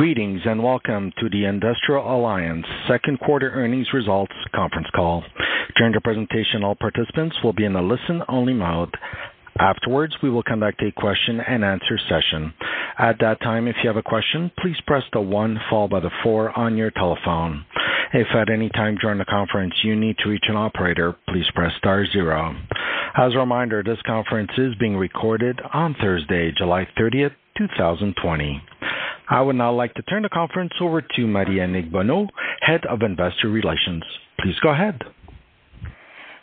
Greetings and welcome to the Industrial Alliance second quarter earnings results conference call. During the presentation, all participants will be in a listen-only mode. Afterwards, we will conduct a question and answer session. At that time, if you have a question, please press the one followed by the four on your telephone. If at any time during the conference you need to reach an operator, please press star zero. As a reminder, this conference is being recorded on Thursday, July 30th, 2020. I would now like to turn the conference over to Marie-Annick Bonneau, Head of Investor Relations. Please go ahead.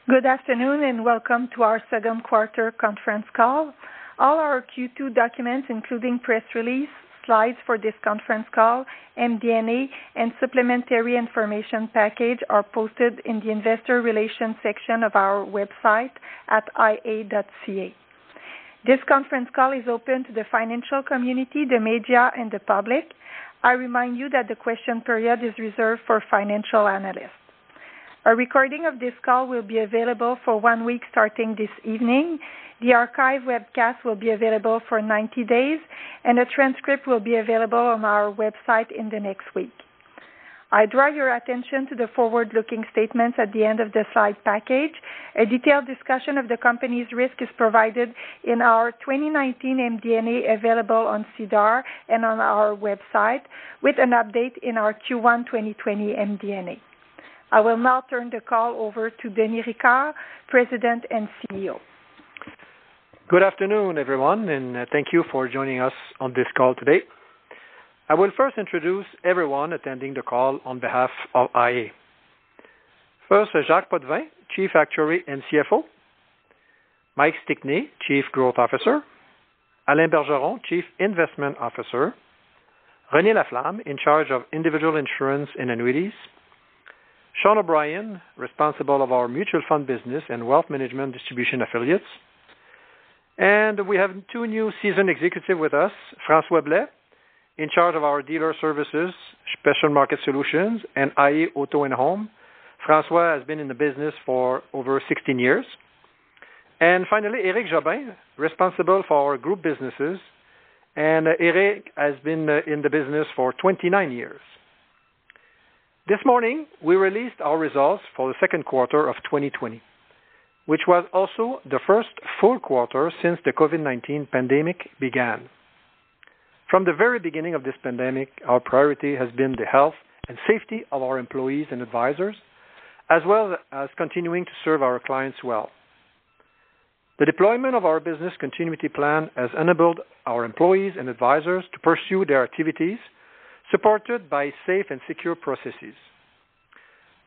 Good afternoon and welcome to our second quarter conference call. All our Q2 documents, including press release, slides for this conference call, MD&A, and supplementary information package are posted in the investor relations section of our website at ia.ca. This conference call is open to the financial community, the media, and the public. I remind you that the question period is reserved for financial analysts. A recording of this call will be available for one week starting this evening. The archive webcast will be available for 90 days, and a transcript will be available on our website in the next week. I draw your attention to the forward-looking statements at the end of the slide package. A detailed discussion of the company's risk is provided in our 2019 MD&A available on SEDAR and on our website, with an update in our Q1 2020 MD&A. I will now turn the call over to Denis Ricard, President and CEO. Good afternoon, everyone, and uh, thank you for joining us on this call today. I will first introduce everyone attending the call on behalf of iA. First, Jacques Potvin, Chief Actuary and CFO. Mike Stickney, Chief Growth Officer. Alain Bergeron, Chief Investment Officer. Renée Laflamme, in charge of individual insurance and annuities. Sean O'Brien, responsible of our mutual fund business and wealth management distribution affiliates. And we have two new seasoned executives with us, François Blais, in charge of our dealer services, special market solutions, and iA Auto and Home. François has been in the business for over 16 years. And finally, Éric Jobin, responsible for our group businesses, and Éric has been uh, in the business for 29 years. This morning, we released our results for the second quarter of 2020, which was also the first full quarter since the COVID-19 pandemic began. From the very beginning of this pandemic, our priority has been the health and safety of our employees and advisors, as well as continuing to serve our clients well. The deployment of our business continuity plan has enabled our employees and advisors to pursue their activities, supported by safe and secure processes.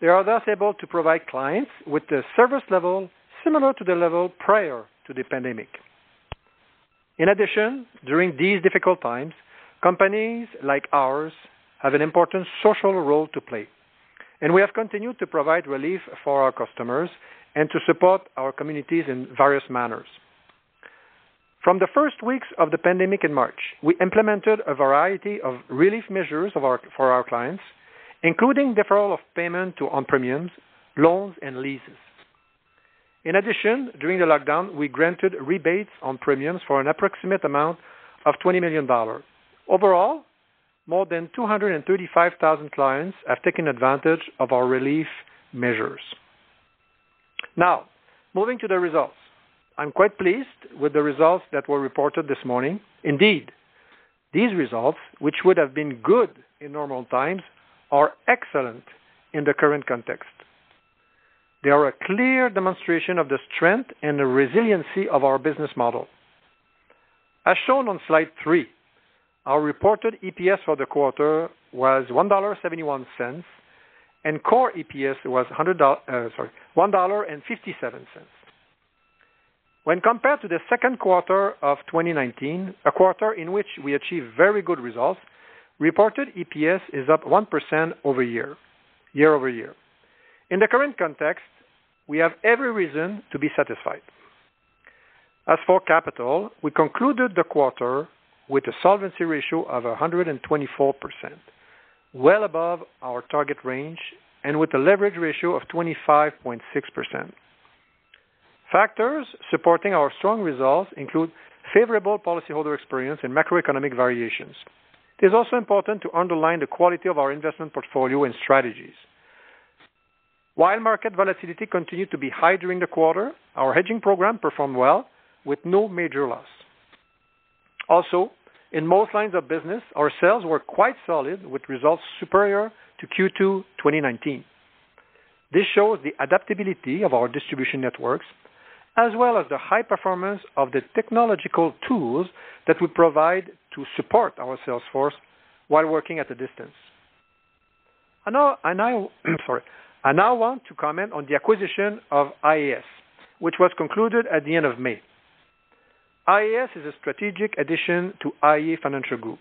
They are thus able to provide clients with the service level similar to the level prior to the pandemic. In addition, during these difficult times, companies like ours have an important social role to play, and we have continued to provide relief for our customers and to support our communities in various manners. From the first weeks of the pandemic in March, we implemented a variety of relief measures of our, for our clients, including deferral of payment to on premiums, loans, and leases. In addition, during the lockdown, we granted rebates on premiums for an approximate amount of $20 million. Overall, more than 235,000 clients have taken advantage of our relief measures. Now, moving to the results. I'm quite pleased with the results that were reported this morning. Indeed, these results, which would have been good in normal times, are excellent in the current context. They are a clear demonstration of the strength and the resiliency of our business model. As shown on slide three, our reported EPS for the quarter was $1.71, and core EPS was $1.57. Uh, when compared to the second quarter of 2019, a quarter in which we achieved very good results, reported EPS is up 1% over year, year-over-year. In the current context, we have every reason to be satisfied. As for capital, we concluded the quarter with a solvency ratio of 124%, well above our target range, and with a leverage ratio of 25.6%. Factors supporting our strong results include favorable policyholder experience and macroeconomic variations. It is also important to underline the quality of our investment portfolio and strategies. While market volatility continued to be high during the quarter, our hedging program performed well with no major loss. Also, in most lines of business, our sales were quite solid with results superior to Q2 2019. This shows the adaptability of our distribution networks, as well as the high performance of the technological tools that we provide to support our sales force while working at a distance. I sorry, I now want to comment on the acquisition of IAS, which was concluded at the end of May. IAS is a strategic addition to iA Financial Group.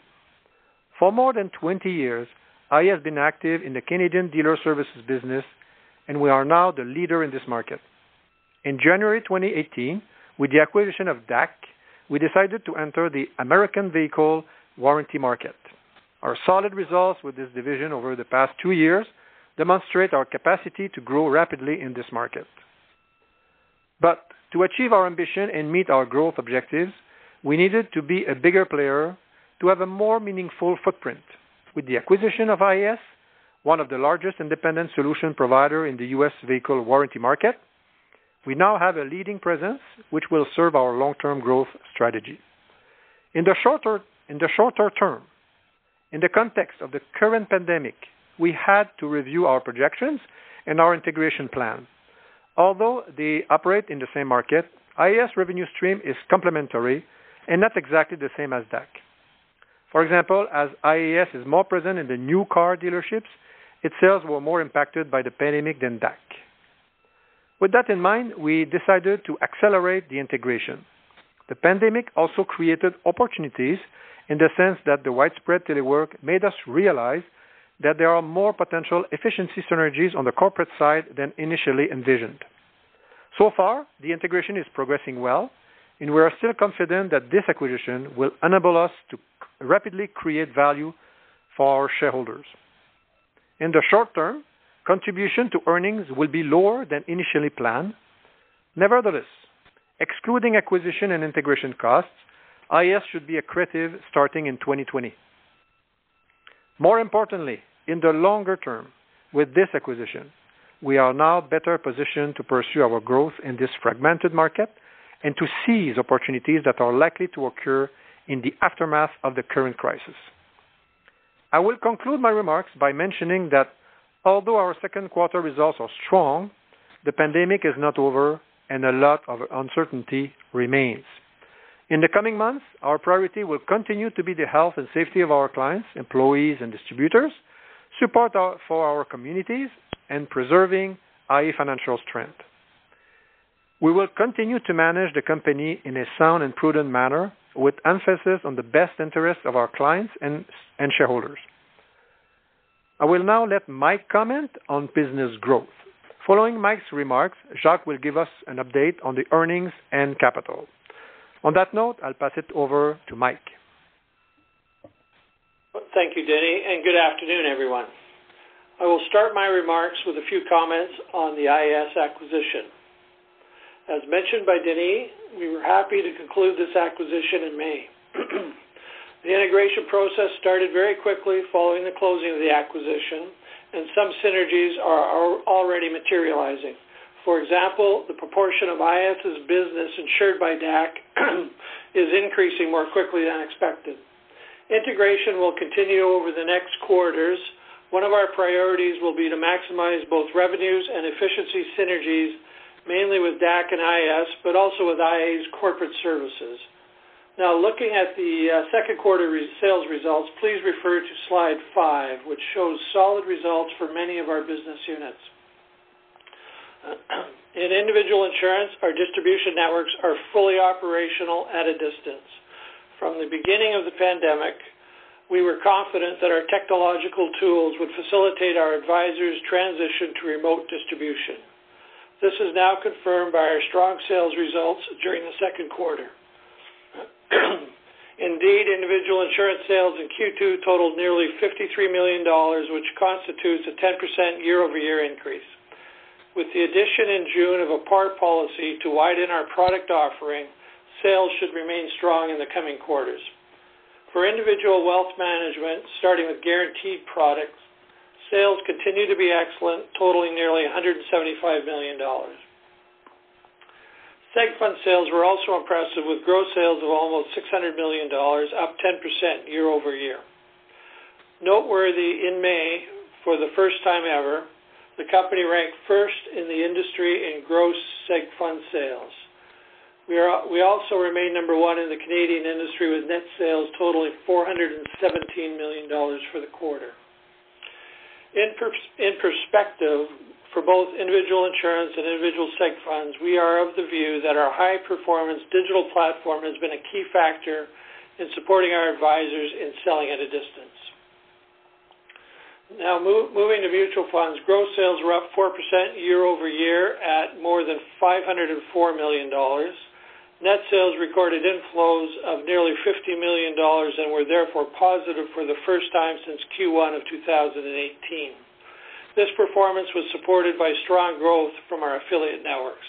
For more than 20 years, iA has been active in the Canadian dealer services business, and we are now the leader in this market. In January 2018, with the acquisition of DAC, we decided to enter the American vehicle warranty market. Our solid results with this division over the past two years demonstrate our capacity to grow rapidly in this market. But to achieve our ambition and meet our growth objectives, we needed to be a bigger player to have a more meaningful footprint. With the acquisition of IAS, one of the largest independent solution provider in the U.S. vehicle warranty market, we now have a leading presence which will serve our long-term growth strategy. In the shorter, in the shorter term, in the context of the current pandemic, we had to review our projections and our integration plan. Although they operate in the same market, IAS revenue stream is complementary and not exactly the same as DAC. For example, as IAS is more present in the new car dealerships, its sales were more impacted by the pandemic than DAC. With that in mind, we decided to accelerate the integration. The pandemic also created opportunities in the sense that the widespread telework made us realize that there are more potential efficiency synergies on the corporate side than initially envisioned. So far, the integration is progressing well, and we are still confident that this acquisition will enable us to rapidly create value for our shareholders. In the short term, contribution to earnings will be lower than initially planned. Nevertheless, excluding acquisition and integration costs, IS should be accretive starting in 2020. More importantly, in the longer term, with this acquisition, we are now better positioned to pursue our growth in this fragmented market and to seize opportunities that are likely to occur in the aftermath of the current crisis. I will conclude my remarks by mentioning that although our second quarter results are strong, the pandemic is not over and a lot of uncertainty remains. In the coming months, our priority will continue to be the health and safety of our clients, employees, and distributors, support our, for our communities, and preserving iA Financial strength. We will continue to manage the company in a sound and prudent manner with emphasis on the best interests of our clients and, and shareholders. I will now let Mike comment on business growth. Following Mike's remarks, Jacques will give us an update on the earnings and capital. On that note, I'll pass it over to Mike. Thank you, Denny, and good afternoon, everyone. I will start my remarks with a few comments on the IAS acquisition. As mentioned by Denny, we were happy to conclude this acquisition in May. the integration process started very quickly following the closing of the acquisition, and some synergies are already materializing. For example, the proportion of IAS's business insured by DAC is increasing more quickly than expected. Integration will continue over the next quarters. One of our priorities will be to maximize both revenues and efficiency synergies, mainly with DAC and IS, but also with iA's corporate services. Now, looking at the uh, second quarter sales results, please refer to slide five, which shows solid results for many of our business units. In individual insurance, our distribution networks are fully operational at a distance. From the beginning of the pandemic, we were confident that our technological tools would facilitate our advisors' transition to remote distribution. This is now confirmed by our strong sales results during the second quarter. Indeed, individual insurance sales in Q2 totaled nearly $53 million, which constitutes a 10% year-over-year increase. With the addition in June of a par policy to widen our product offering, sales should remain strong in the coming quarters. For individual wealth management, starting with guaranteed products, sales continue to be excellent, totaling nearly $175 million. Seg fund sales were also impressive, with gross sales of almost $600 million, up 10% year-over-year. Noteworthy, in May, for the first time ever, the company ranked first in the industry in gross seg fund sales. We also remain number one in the Canadian industry, with net sales totaling $417 million for the quarter. In perspective, for both individual insurance and individual seg funds, we are of the view that our high-performance digital platform has been a key factor in supporting our advisors in selling at a distance. Now, moving to mutual funds, gross sales were up 4% year-over-year at more than $504 million. Net sales recorded inflows of nearly $50 million and were therefore positive for the first time since Q1 of 2018. This performance was supported by strong growth from our affiliate networks.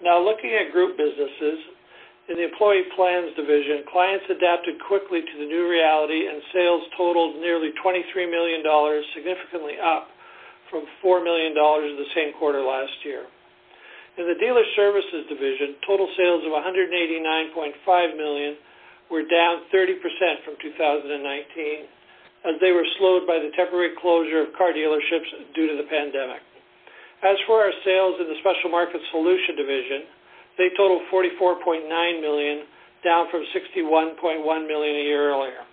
Now, looking at group businesses, in the employee plans division, clients adapted quickly to the new reality, and sales totaled nearly $23 million, significantly up from $4 million in the same quarter last year. In the dealer services division, total sales of 189.5 million were down 30% from 2019, as they were slowed by the temporary closure of car dealerships due to the pandemic. As for our sales in the special market solution division, they totaled 44.9 million, down from 61.1 million a year earlier.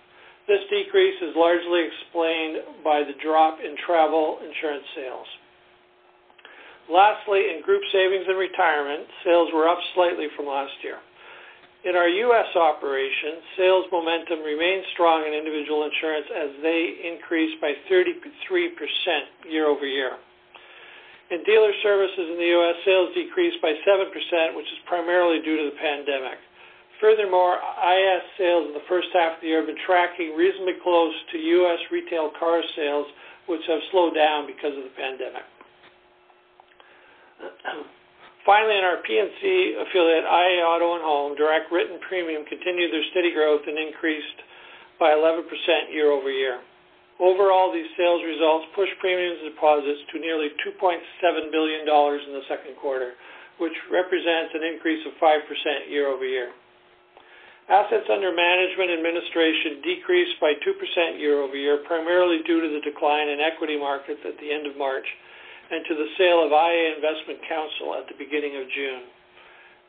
This decrease is largely explained by the drop in travel insurance sales. Lastly, in group savings and retirement, sales were up slightly from last year. In our U.S. operations, sales momentum remained strong in individual insurance as they increased by 33% year-over-year. In dealer services in the U.S., sales decreased by 7%, which is primarily due to the pandemic. Furthermore, IS sales in the first half of the year have been tracking reasonably close to U.S. retail car sales, which have slowed down because of the pandemic. Finally, in our P&C affiliate, iA Auto and Home, direct written premium continued their steady growth and increased by 11% year-over-year. Overall, these sales results pushed premiums and deposits to nearly $2.7 billion in the second quarter, which represents an increase of 5% year-over-year. Assets under management administration decreased by 2% year-over-year, primarily due to the decline in equity markets at the end of March and to the sale of iA Investment Counsel at the beginning of June.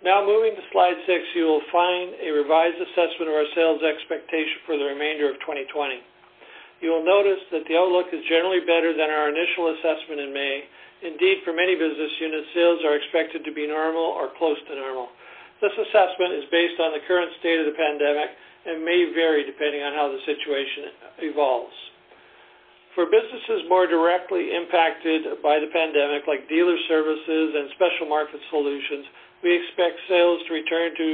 Now, moving to slide six, you will find a revised assessment of our sales expectation for the remainder of 2020. You will notice that the outlook is generally better than our initial assessment in May. Indeed, for many business units, sales are expected to be normal or close to normal. This assessment is based on the current state of the pandemic and may vary depending on how the situation evolves. For businesses more directly impacted by the pandemic, like dealer services and special market solutions, we expect sales to return to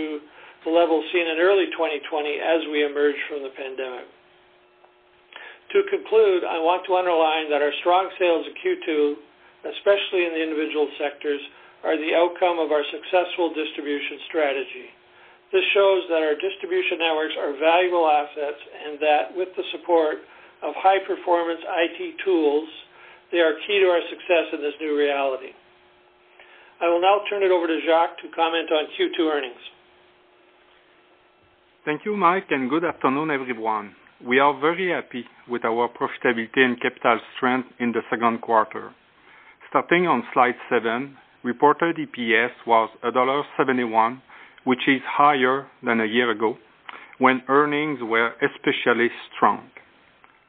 the levels seen in early 2020 as we emerge from the pandemic. To conclude, I want to underline that our strong sales in Q2, especially in the individual sectors, are the outcome of our successful distribution strategy. This shows that our distribution networks are valuable assets and that, with the support of high-performance IT tools, they are key to our success in this new reality. I will now turn it over to Jacques to comment on Q2 earnings. Thank you, Mike, and good afternoon, everyone. We are very happy with our profitability and capital strength in the second quarter. Starting on slide seven, reported EPS was $1.71, which is higher than a year ago, when earnings were especially strong.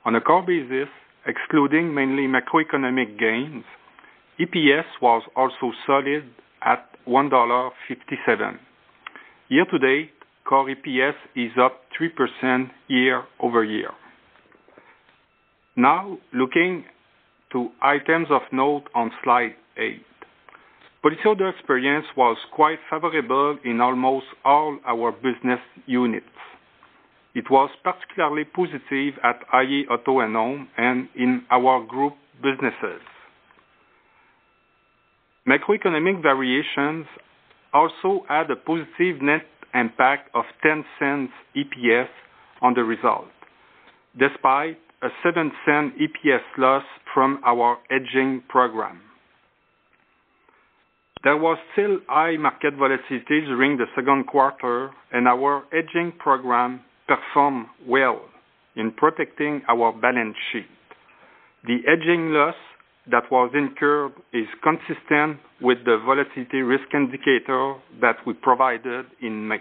On a core basis, excluding mainly macroeconomic gains, EPS was also solid at $1.57. Year-to-date, core EPS is up 3% year-over-year. Now, looking to items of note on slide eight. Policyholder experience was quite favorable in almost all our business units. It was particularly positive at iA Auto and Home and in our group businesses. Macroeconomic variations also had a positive net impact of 0.10 EPS on the result, despite a 0.07 EPS loss from our hedging program. There was still high market volatility during the second quarter, and our hedging program performed well in protecting our balance sheet. The hedging loss that was incurred is consistent with the volatility risk indicator that we provided in May.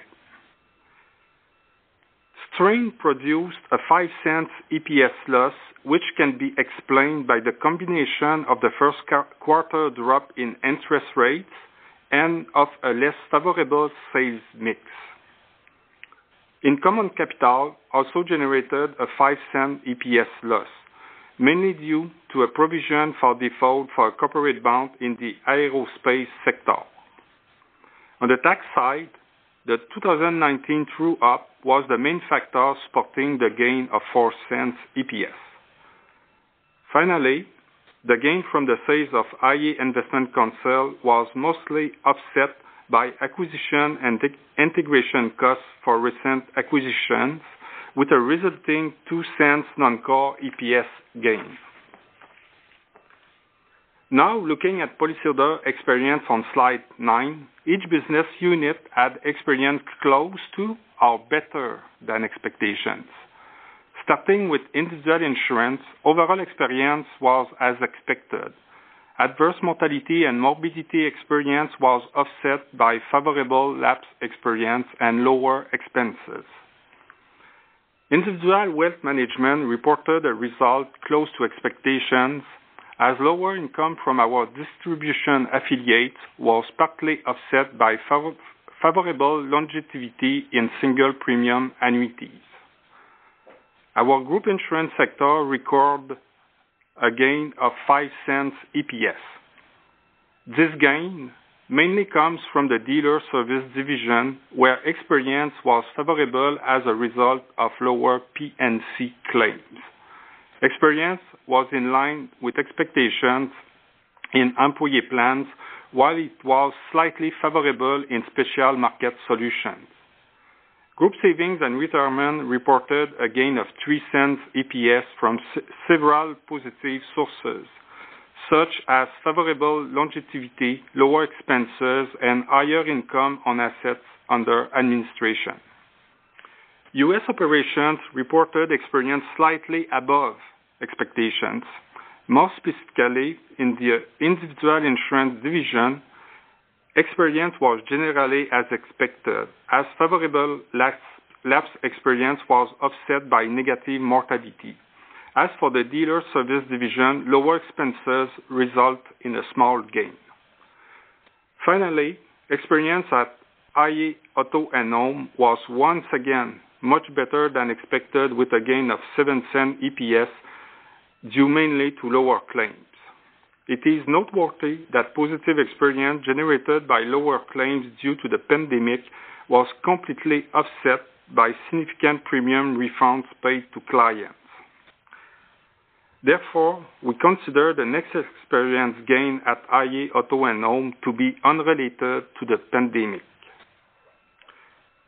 Strain produced a 0.05 EPS loss, which can be explained by the combination of the first quarter drop in interest rates and of a less favorable sales mix. Income on capital also generated a 0.05 EPS loss, mainly due to a provision for default for a corporate bond in the aerospace sector. On the tax side, the 2019 true-up was the main factor supporting the gain of 0.04 EPS. Finally, the gain from the sales of iA Investment Counsel was mostly offset by acquisition and integration costs for recent acquisitions, with a resulting 0.02 non-core EPS gain. Now, looking at policyholder experience on slide nine, each business unit had experience close to or better than expectations. Starting with individual insurance, overall experience was as expected. Adverse mortality and morbidity experience was offset by favorable lapse experience and lower expenses. Individual wealth management reported a result close to expectations, as lower income from our distribution affiliates was partly offset by favorable longevity in single premium annuities. Our group insurance sector recorded a gain of $0.05 EPS. This gain mainly comes from the dealer service division, where experience was favorable as a result of lower P&C claims. Experience was in line with expectations in employee plans, while it was slightly favorable in special market solutions. Group savings and retirement reported a gain of 0.03 EPS from several positive sources, such as favorable longevity, lower expenses, and higher income on assets under administration. U.S. operations reported experience slightly above expectations. More specifically, in the individual insurance division, experience was generally as expected, as favorable lapse experience was offset by negative mortality. As for the dealer service division, lower expenses result in a small gain. Finally, experience at iA Auto and Home was once again much better than expected, with a gain of 0.07 EPS, due mainly to lower claims. It is noteworthy that positive experience generated by lower claims due to the pandemic was completely offset by significant premium refunds paid to clients. Therefore, we consider the next experience gain at iA Auto and Home to be unrelated to the pandemic.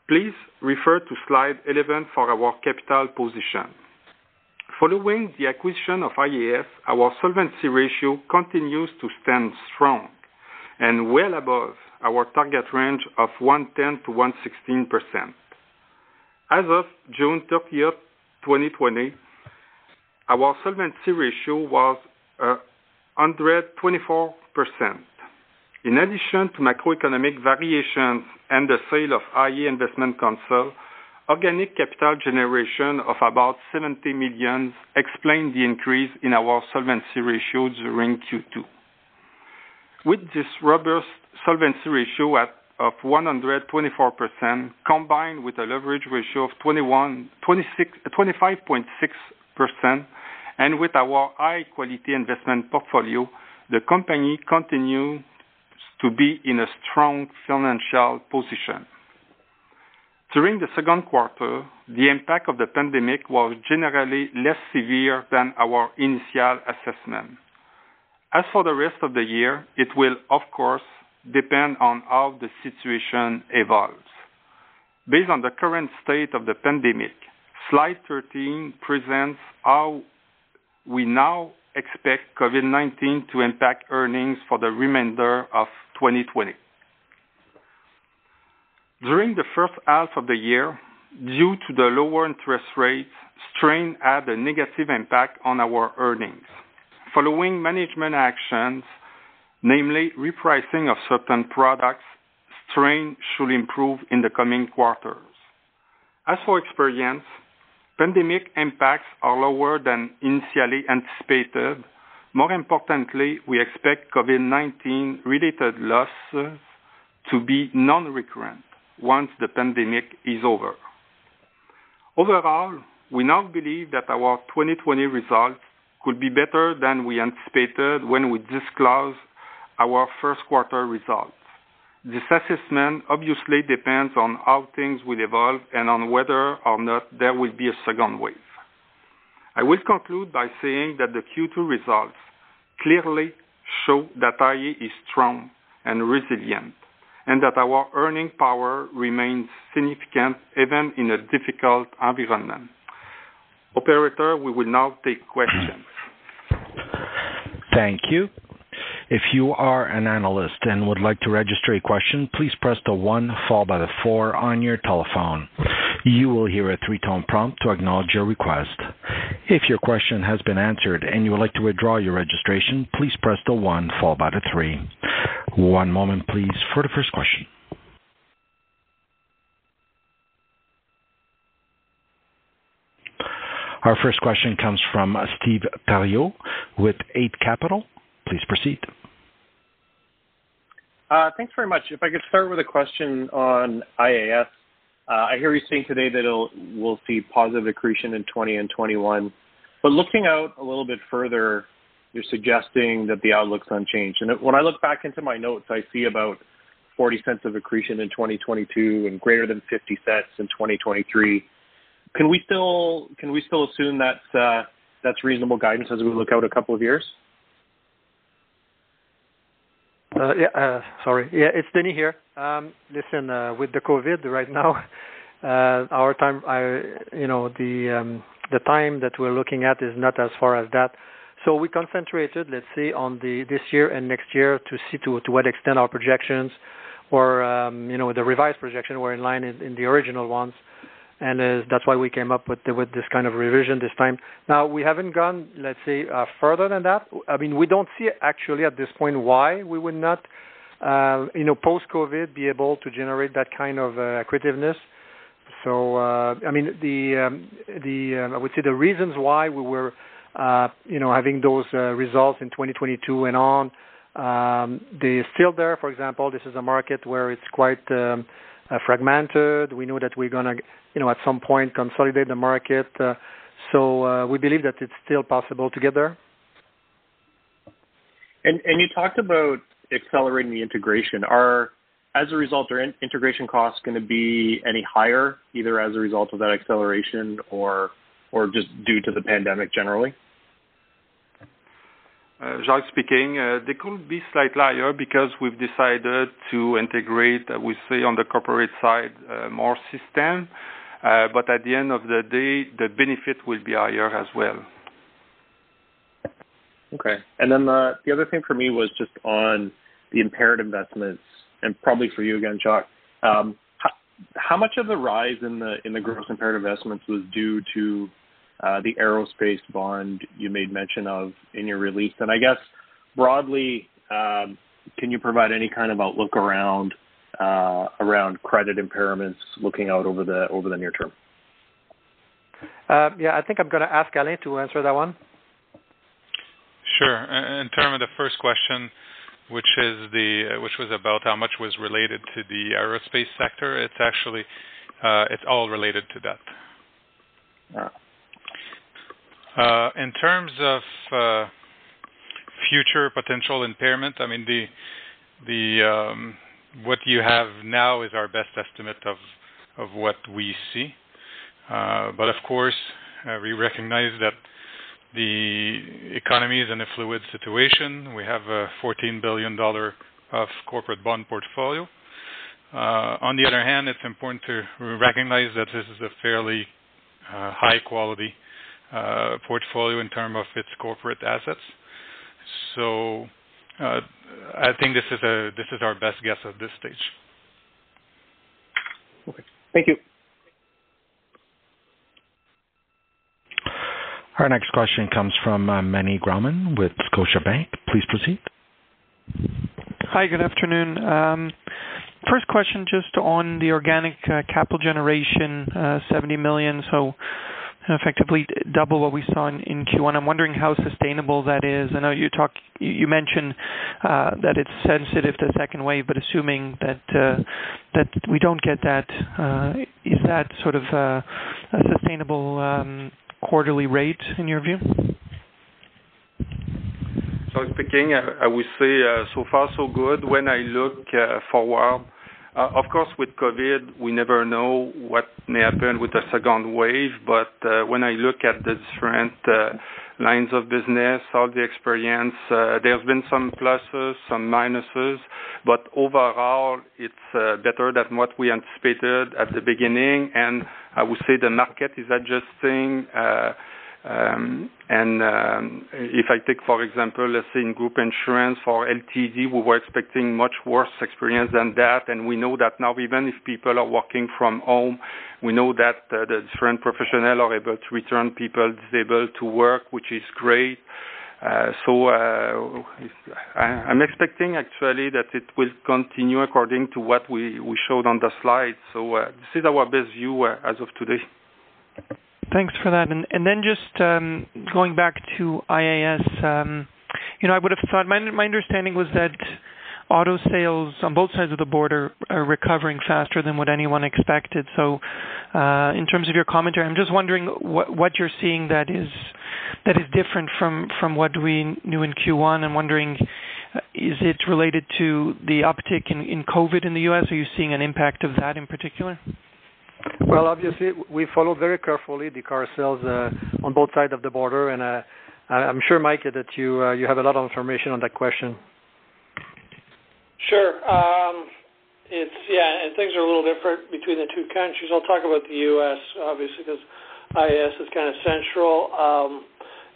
Please refer to slide 11 for our capital position. Following the acquisition of IAS, our solvency ratio continues to stand strong and well above our target range of 110%-116%. As of June 30th, 2020, our solvency ratio was uh, 124%. In addition to macroeconomic variations and the sale of iA Investment Counsel, organic capital generation of about 70 million explained the increase in our solvency ratio during Q2. With this robust solvency ratio of 124%, combined with a leverage ratio of 25.6% and with our high-quality investment portfolio, the company continues to be in a strong financial position. During the second quarter, the impact of the pandemic was generally less severe than our initial assessment. As for the rest of the year, it will, of course, depend on how the situation evolves. Based on the current state of the pandemic, slide 13 presents how we now expect COVID-19 to impact earnings for the remainder of 2020. During the first half of the year, due to the lower interest rates, strain had a negative impact on our earnings. Following management actions, namely repricing of certain products, strain should improve in the coming quarters. As for experience, pandemic impacts are lower than initially anticipated. More importantly, we expect COVID-19 related losses to be non-recurrent once the pandemic is over. Overall, we now believe that our 2020 results could be better than we anticipated when we disclosed our first quarter results. This assessment obviously depends on how things will evolve and on whether or not there will be a second wave. I will conclude by saying that the Q2 results clearly show that iA is strong and resilient, and that our earning power remains significant even in a difficult environment. Operator, we will now take questions. Thank you. If you are an analyst and would like to register a question, please press the one followed by the four on your telephone. You will hear a three-tone prompt to acknowledge your request. If your question has been answered and you would like to withdraw your registration, please press the one followed by the three. One moment, please, for the first question. Our first question comes from Steve Theriault with Eight Capital. Please proceed. Uh, thanks very much. If I could start with a question on IAS. I hear you saying today that we'll see positive accretion in 2020 and 2021. Looking out a little bit further, you're suggesting that the outlook's unchanged. And when I look back into my notes, I see about 0.40 of accretion in 2022 and greater than 0.50 in 2023. Can we still can we still assume uh that's reasonable guidance as we look out a couple of years? Yeah. Sorry. Yeah, it's Denis here. Um, Listen, uh, with the COVID right now, uh, our time, I, you know, the um, the time that we're looking at is not as far as that. So we concentrated, let's say, on the this year and next year to see to to what extent our projections or um, you know the revised projection were in line in the original ones. Uh, that's why we came up with with this kind of revision this time. Now, we haven't gone, let's say, uh, further than that. I mean, we don't see actually at this point why we would not, uh, you know, post-COVID, be able to generate that kind of uh, accretiveness. So I mean, the um, the um, I would say the reasons why we were you know, having those results in 2022 and on, Um, they're still there. For example, this is a market where it's quite um, Uh, fragmented. We know that we're going to, you know, at some point, consolidate the market. Uh, so, uh, we believe that it's still possible to get there. And you talked about accelerating the integration. Are as a result, are integration costs going to be any higher, either as a result of that acceleration or or just due to the pandemic generally? Uh, Jacques speaking. Uh, they could be slightly higher because we've decided to integrate, uh, we say, on the corporate side, more system. But at the end of the day, the benefit will be higher as well. Okay. And then the other thing for me was just on the impaired investments, and probably for you again, Jacques. Um, how much of the rise in the in the gross impaired investments was due to the aerospace bond you made mention of in your release? And I guess broadly, um, can you provide any kind of outlook around uh, around credit impairments looking out over the over the near term? Uh, Yeah, I think I'm going to ask Alain to answer that one. Sure. In terms of the first question, which is the which was about how much was related to the aerospace sector, it's actually uh, it's all related to that. Uh, in terms of uh, future potential impairment, I mean the the um, what you have now is our best estimate of of what we see. Uh, but of course, we recognize that the economy is in a fluid situation. We have a $14 billion of corporate bond portfolio. Uh, on the other hand, it's important to recognize that this is a fairly uh, high quality uh, portfolio in terms of its corporate assets. So uh, I think this is a this is our best guess at this stage. Okay. Thank you. Our next question comes from uh, Meny Grauman with Scotiabank. Please proceed. Hi, good afternoon. Um, first question just on the organic uh, capital generation, uh, 70 million, so effectively double what we saw in, in Q1. I'm wondering how sustainable that is. I know you talk, you mentioned uh, that it's sensitive to second wave, but assuming that uh, that we don't get that, uh, is that sort of a sustainable um, quarterly rate in your view? So speaking, I would say so far so good. When I look forward, Uh, of course, with COVID, we never know what may happen with the second wave. But uh, when I look at the different uh, lines of business, all the experience, there's been some pluses, some minuses, but overall, it's better than what we anticipated at the beginning. And I would say the market is adjusting. Um, and um, if I take, for example, let's say in group insurance for LTD, we were expecting much worse experience than that. And we know that now, even if people are working from home, we know that uh, the different professionals are able to return people disabled to work, which is great. Uh, so uh, I, I'm expecting actually that it will continue according to what we, we showed on the slide. So uh, this is our best view uh, as of today. Thanks for that. And and then just um, going back to IAS, um, you know, I would have thought my my understanding was that auto sales on both sides of the border are recovering faster than what anyone expected. So, uh, in terms of your commentary, I'm just wondering what what you're seeing that is that is different from from what we knew in Q1. I'm wondering, uh, is it related to the uptick in in COVID in the U.S.? Are you seeing an impact of that in particular? Well, obviously, we follow very carefully the car sales uh, on both sides of the border, and uh, I'm sure, Mike, that you uh, you have a lot of information on that question. Sure. Um, it's yeah, and things are a little different between the two countries. I'll talk about the U.S. obviously because IAS is kind of central. Um,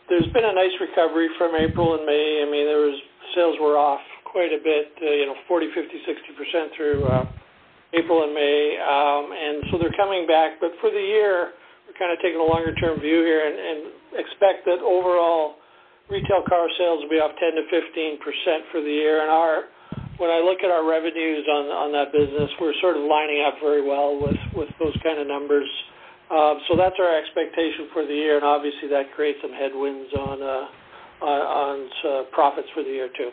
there's been a nice recovery from April and May. I mean, there was sales were off quite a bit, uh, you know, 40, 50, 60 percent through. April and May, um, and so they're coming back. But for the year, we're kind of taking a longer term view here and, and expect that overall retail car sales will be up 10 to 15 percent for the year. And our when I look at our revenues on on that business, we're sort of lining up very well with with those kind of numbers. Um, so that's our expectation for the year, and obviously that creates some headwinds on uh, on, on uh, profits for the year too.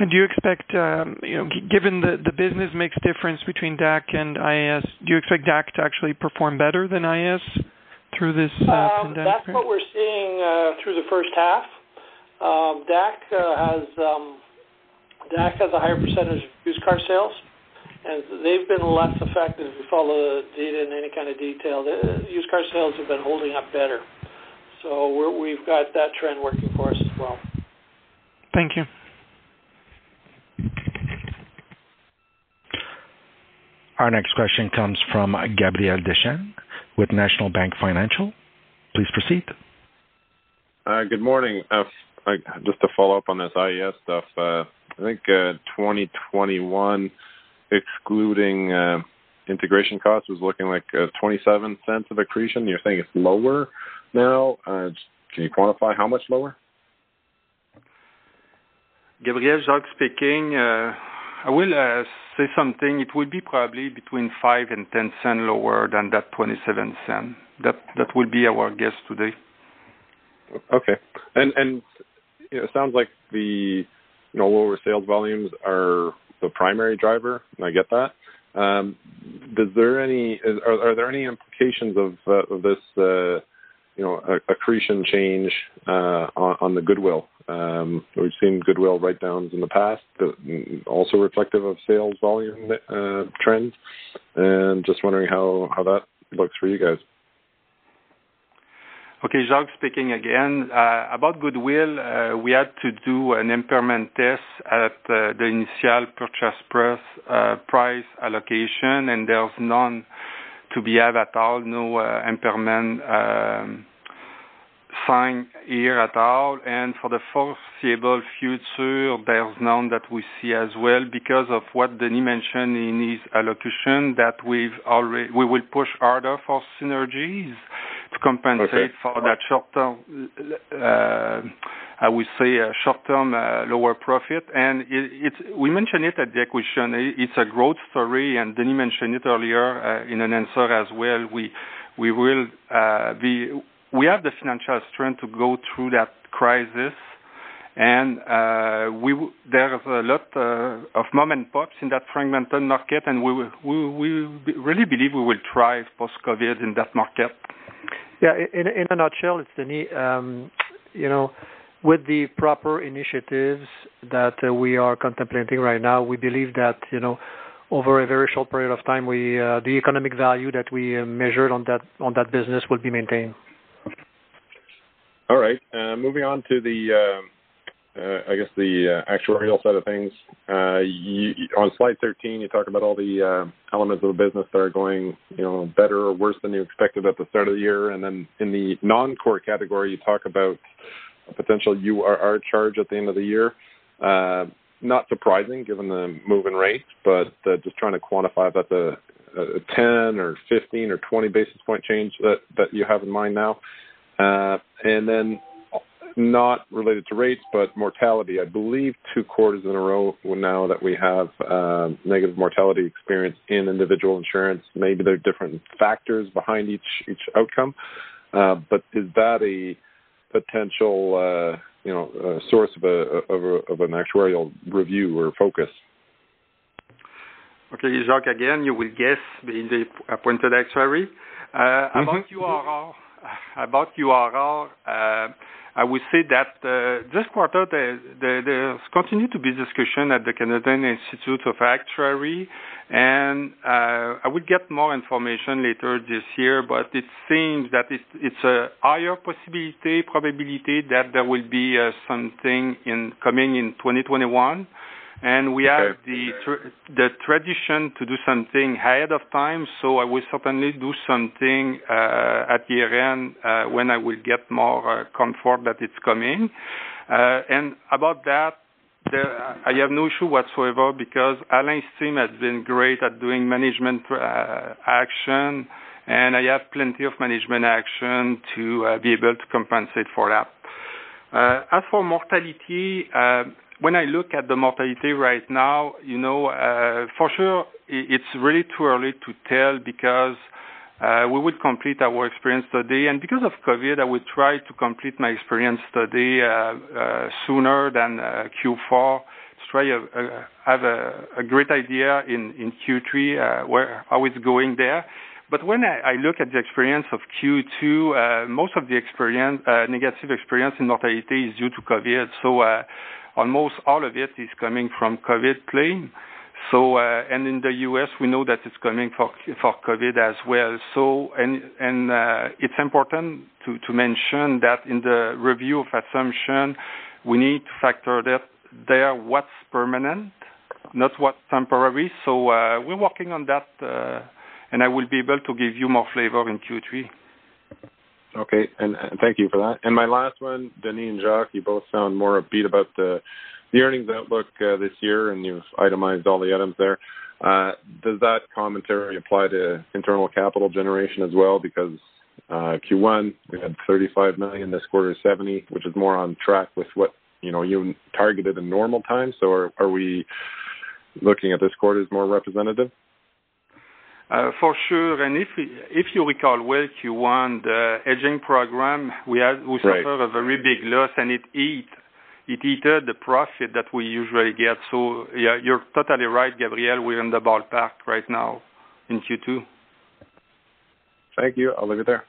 And do you expect, um, you know, given the, the business mix difference between DAC and IAS, do you expect DAC to actually perform better than IAS through this uh, um, pandemic? That's what we're seeing uh, through the first half. Um, DAC uh, has um, DAC has a higher percentage of used car sales, and they've been less affected. If you follow the data in any kind of detail, the used car sales have been holding up better. So we have got that trend working for us as well. Thank you. Our next question comes from Gabriel Dechaine with National Bank Financial. Please proceed. Uh, good morning. Uh, just to follow up on this IAS stuff, uh, I think uh, 2021, excluding uh, integration costs, was looking like uh, 27 cents of accretion. You're saying it's lower now. Uh, can you quantify how much lower? Gabriel Jacques speaking. I will say something, it will be probably between 5 and 10 cents lower than that 27 cent. That that will be our guess today. Okay. And and it sounds like the you know lower sales volumes are the primary driver, and I get that. Um, does there any is, are, are there any implications of uh, of this uh, you know accretion change uh, on, on the goodwill. Um, we've seen goodwill write-downs in the past, but also reflective of sales volume uh, trends. And just wondering how how that looks for you guys. Okay, Jacques speaking again. Uh, about goodwill, uh, we had to do an impairment test at uh, the initial purchase price, uh, price allocation, and there's none to be had at all, no impairment um, sign here at all. And for the foreseeable future, there's none that we see as well because of what Denis mentioned in his allocution, that we've already we will push harder for synergies to compensate Okay. for that short-term, uh, I would say, uh, short-term uh, lower profit. And it- it's we mentioned it at the acquisition. It's a growth story, and Denis mentioned it earlier uh, in an answer as well. We we will uh, be we have the financial strength to go through that crisis, and uh, we there's a lot uh, of mom and pops in that fragmented market, and we we we really believe we will thrive post-COVID in that market. Yeah, in in a nutshell, it's Denis. Um, you know, with the proper initiatives that uh, we are contemplating right now, we believe that you know, over a very short period of time, we uh, the economic value that we uh, measured on that on that business will be maintained. All right. Uh, moving on to the, uh, uh, I guess the uh, actuarial side of things. Uh, you, on slide 13, you talk about all the uh, elements of the business that are going, you know, better or worse than you expected at the start of the year. And then in the non-core category, you talk about a potential URR charge at the end of the year. Not surprising given the move in rates, but just trying to quantify if that's a, a 10 or 15 or 20 basis point change that, that you have in mind now. Uh, and then not related to rates, but mortality. I believe two quarters in a row now that we have uh, negative mortality experience in individual insurance. Maybe there are different factors behind each each outcome, uh, but is that a potential uh, you know uh, source of a, of a of an actuarial review or focus? Okay, Jacques, again, you will guess being the appointed actuary. Uh, About URR, about URR, uh, I would say that uh, this quarter, there there- there's continued to be discussion at the Canadian Institute of Actuary, and uh, I will get more information later this year, but it seems that it- it's a higher possibility, probability that there will be something in coming in 2021 and we have the tr- the tradition to do something ahead of time. So I will certainly do something uh, at year end uh, when I will get more uh, comfort that it's coming. Uh, and about that, there, I have no issue whatsoever because Alain's team has been great at doing management uh, action, and I have plenty of management action to uh, be able to compensate for that. Uh, as for mortality, uh, when I look at the mortality right now, you know, uh, for sure, it's really too early to tell because uh, we will complete our experience study, and because of COVID, I will try to complete my experience study uh, uh, sooner than uh, Q4 to try to uh, have a, a great idea in in Q3 uh, where how it's going there. But when I, I look at the experience of Q2, uh, most of the experience, uh, negative experience in mortality is due to COVID. So uh, almost all of it is coming from COVID claim. So uh, and in the U.S. we know that it's coming for for COVID as well. So and and uh, it's important to to mention that in the review of assumption, we need to factor that there what's permanent, not what's temporary. So uh, we're working on that. Uh, and I will be able to give you more flavor in Q3. Okay, and, and thank you for that. And my last one, Denis and Jacques, you both sound more upbeat about the the earnings outlook uh, this year, and you've itemized all the items there. Uh, does that commentary apply to internal capital generation as well? Because uh, Q1 we had 35 million, this quarter 70, which is more on track with what you know you targeted in normal times. So are, are we looking at this quarter as more representative? Uh, for sure. And if you recall well, Q1, the hedging program, we had we suffered a very big loss, and it eat, it ate the profit that we usually get. So yeah, you're totally right, Gabriel. We're in the ballpark right now in Q2. Thank you. I'll leave it there.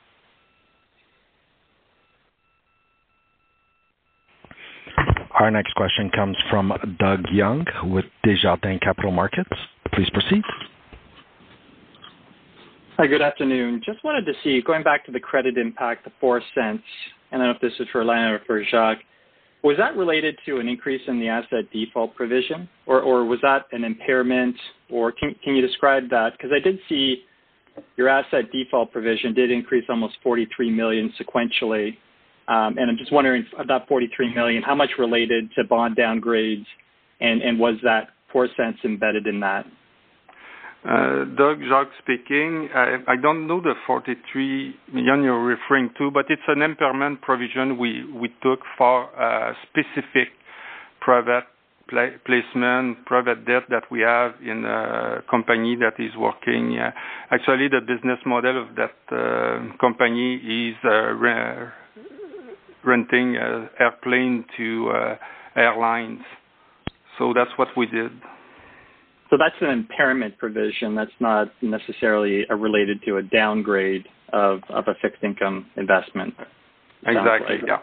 Our next question comes from Doug Young with Desjardins Capital Markets. Please proceed. Hi, good afternoon. Just wanted to see, going back to the credit impact, the 0.04, and I don't know if this is for Alain or for Jacques, was that related to an increase in the asset default provision, or, or was that an impairment, or can, you describe that? Because I did see your asset default provision did increase almost 43 million sequentially, um, and I'm just wondering of that 43 million, how much related to bond downgrades, and, and was that $0.04 embedded in that? Uh, Doug, Jacques speaking. I don't know the 43 million you're referring to, but it's an impairment provision we took for a specific private placement, private debt that we have in a company that is working. Actually, the business model of that uh, company is uh, renting airplane to airlines. So That's what we did. So that's an impairment provision. That's not necessarily related to a downgrade of, of a fixed income investment. Exactly. Yeah.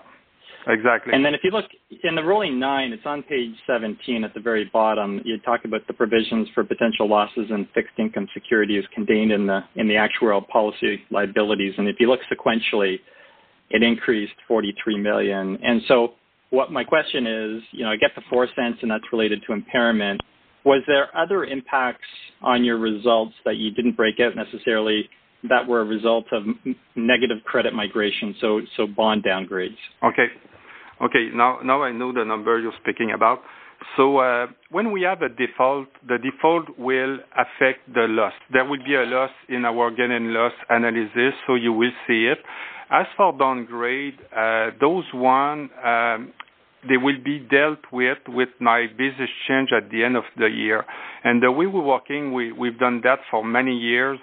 Exactly. And then if you look in the rolling nine, it's on page 17 at the very bottom. You talk about the provisions for potential losses in fixed income securities contained in the in the actuarial policy liabilities. And if you look sequentially, it increased 43 million. And so what my question is, you know, I get the four cents and that's related to impairment was there other impacts on your results that you didn't break out necessarily that were a result of negative credit migration, so bond downgrades? Okay. Okay. Now now I know the number you're speaking about. So uh, when we have a default, the default will affect the loss. There will be a loss in our gain and loss analysis, so you will see it. As for downgrade, uh, those one um, they will be dealt with with my business change at the end of the year. And the way we're working, we, we've done that for many years.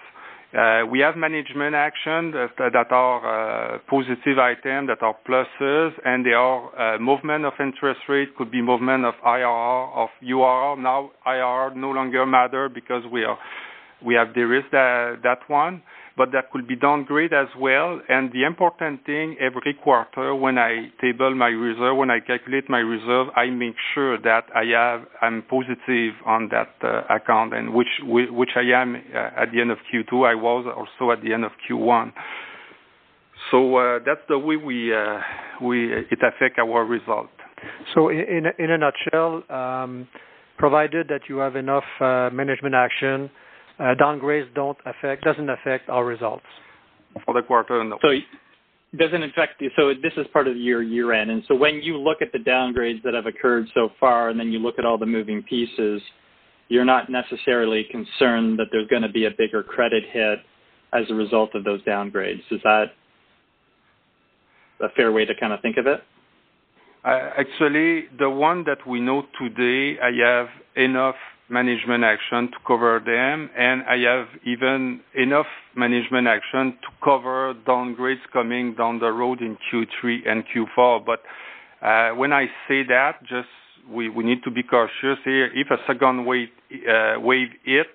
Uh, we have management action that, that are uh, positive items, that are pluses, and they are uh, movement of interest rate, could be movement of IRR, of URR. Now IRR no longer matter because we are we have de-risked that, that one but that could be downgrade as well. And the important thing, every quarter when I table my reserve, when I calculate my reserve, I make sure that I have I'm positive on that uh, account, and which which I am uh, at the end of Q2. I was also at the end of Q1. So uh, that's the way we uh, we it affect our result. So in in a nutshell, um, provided that you have enough uh, management action uh, downgrades don't affect doesn't affect our results for the quarter. No. So doesn't affect so this is part of your year end and so when you look at the downgrades that have occurred so far and then you look at all the moving pieces you're not necessarily concerned that there's going to be a bigger credit hit as a result of those downgrades is that a fair way to kind of think of it uh, actually the one that we know today i have enough management action to cover them, and I have even enough management action to cover downgrades coming down the road in Q3 and Q4. But uh, when I say that, just we, we need to be cautious here. If a second wave, uh, wave hit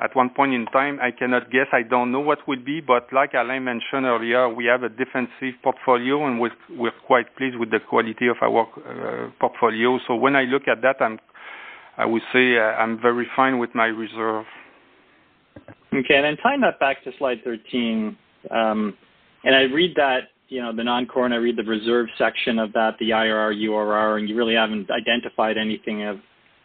at one point in time, I cannot guess. I don't know what will be, but like Alain mentioned earlier, we have a defensive portfolio, and we're, we're quite pleased with the quality of our uh, portfolio. So when I look at that, I'm I would say uh, I'm very fine with my reserve. Okay, and then tying that back to slide 13, um, and I read that, you know, the non-core, and I read the reserve section of that, the IRR, URR, and you really haven't identified anything of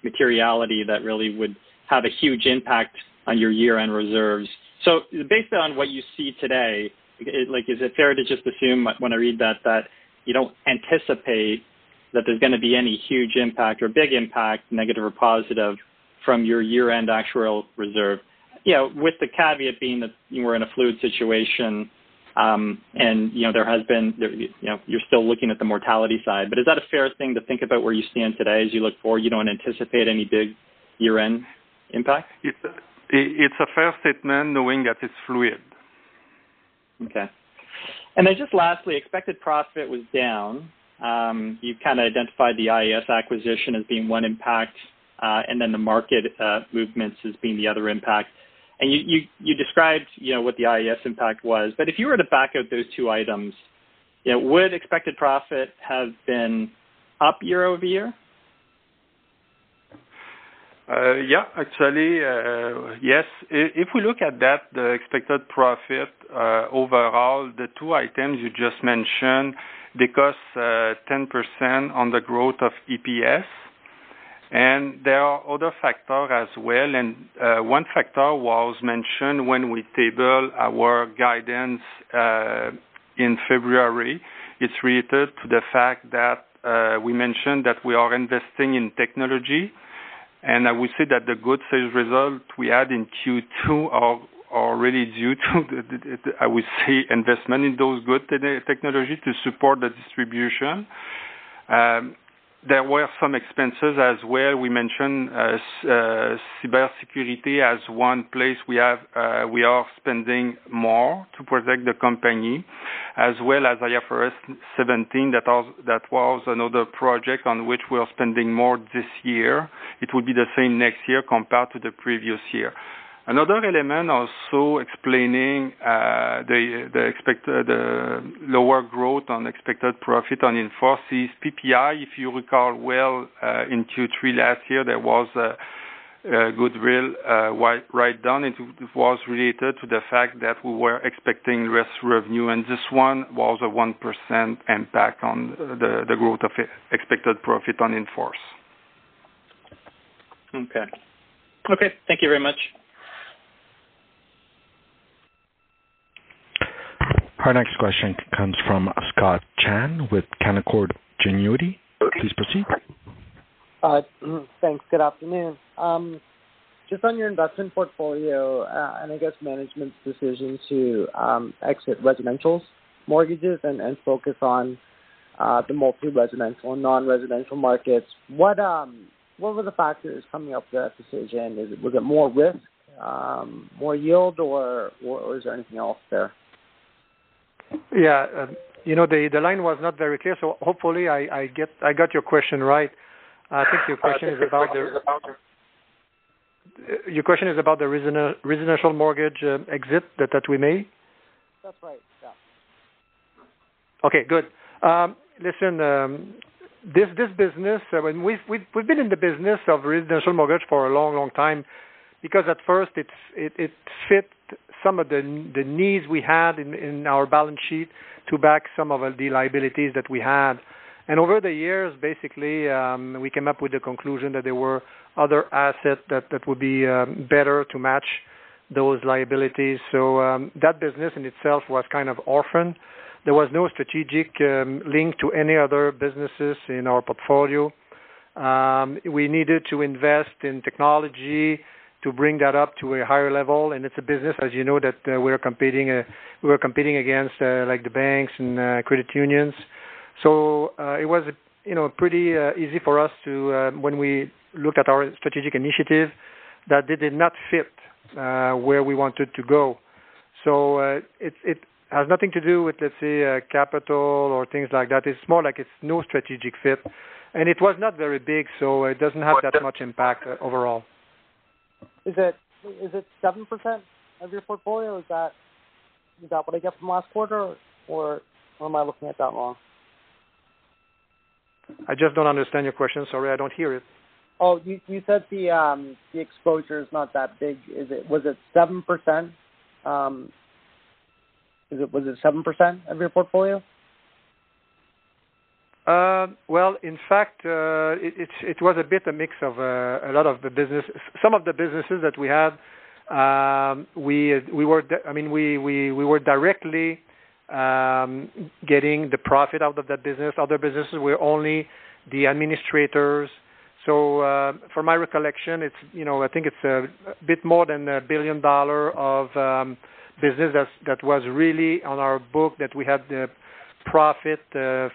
materiality that really would have a huge impact on your year-end reserves. So based on what you see today, it, like, is it fair to just assume when I read that that you don't anticipate that there's going to be any huge impact or big impact, negative or positive, from your year-end actuarial reserve. You know, with the caveat being that you were in a fluid situation, um, and you know there has been, you know, you're still looking at the mortality side. But is that a fair thing to think about where you stand today as you look forward? You don't anticipate any big year-end impact. It's a, it's a fair statement, knowing that it's fluid. Okay. And then just lastly, expected profit was down. Um, you kind of identified the IAS acquisition as being one impact, uh, and then the market uh, movements as being the other impact. And you, described, you know, what the IAS impact was. But if you were to back out those two items, would expected profit have been up year-over-year? Yeah, actually, yes. If we look at that, the expected profit overall, the two items you just mentioned, they cost uh, 10% on the growth of EPS. And there are other factors as well. And uh, one factor was mentioned when we tabled our guidance uh, in February. It's related to the fact that we mentioned that we are investing in technology. And I would say that the good sales result we had in Q2 are really due to, I would say, investment in those good technology to support the distribution. Um, There were some expenses as well. We mentioned cybersecurity as one place we have uh, we are spending more to protect the company, as well as IFRS 17. That, was, That was another project on which we are spending more this year. It will be the same next year compared to the previous year. Another element also explaining uh, uh, the lower growth on expected profit on in-force is PPI. If you recall well, uh, in Q3 last year, there was a goodwill write-down. It was related to the fact that we were expecting less revenue, and this one was a 1% impact on the growth of expected profit on in-force. Okay. Thank you very much. Our next question comes from Scott Chan with Canaccord Genuity. Please proceed. Uh, mm, thanks. Good afternoon. Um, just on your investment portfolio, uh, and I guess management's decision to um, exit residential mortgages and focus on uh, the multi-residential and non-residential markets, um, what were the factors coming up with that decision? Was it more risk, more yield, or is there anything else there? Yeah. Uh, you know, the the line was not very clear, so hopefully I I, get I got your question right. I think your uh, question is about the uh, your question is about the resina, residential mortgage uh, exit that that we made? That's right. Yeah. Okay, good. Um, listen, um, this this business, I mean, we've been in the business of residential mortgage for a long long time because at first it's it fit some of the needs we had in our balance sheet to back some of the liabilities that we had. And over the years, basically, um, we came up with the conclusion that there were other assets that would be um, better to match those liabilities. So um, that business in itself was kind of orphaned. There was no strategic um, link to any other businesses in our portfolio. We needed to invest in technology to bring that up to a higher level, and it's a business, as you know, that uh, we're competing uh, we're competing against uh, like the banks and uh, credit unions. So uh, it was you know pretty uh, easy for us to uh, when we looked at our strategic initiative, that it did not fit uh, where we wanted to go. So uh, it it has nothing to do with, let's say, uh, capital or things like that. It's more like it's no strategic fit. And it was not very big, so it doesn't have that much impact uh, overall. Is it is it 7% of your portfolio? Is that is that what I get from last quarter, or am I looking at that wrong? I just don't understand your question. Sorry, I don't hear it. Oh, you you said the um, the exposure is not that big. Is it was it seven percent? Um, is it Was it 7% of your portfolio? Well, in fact, uh, it it, it, was a bit a mix of uh, a lot of the business. Some of the businesses that we had, um, we we were I mean we we we were directly um, getting the profit out of that business. Other businesses were only the administrators. So um from my recollection, it's you know I think it's a bit more than a 1 billion dollar of um, business that was really on our book that we had the profit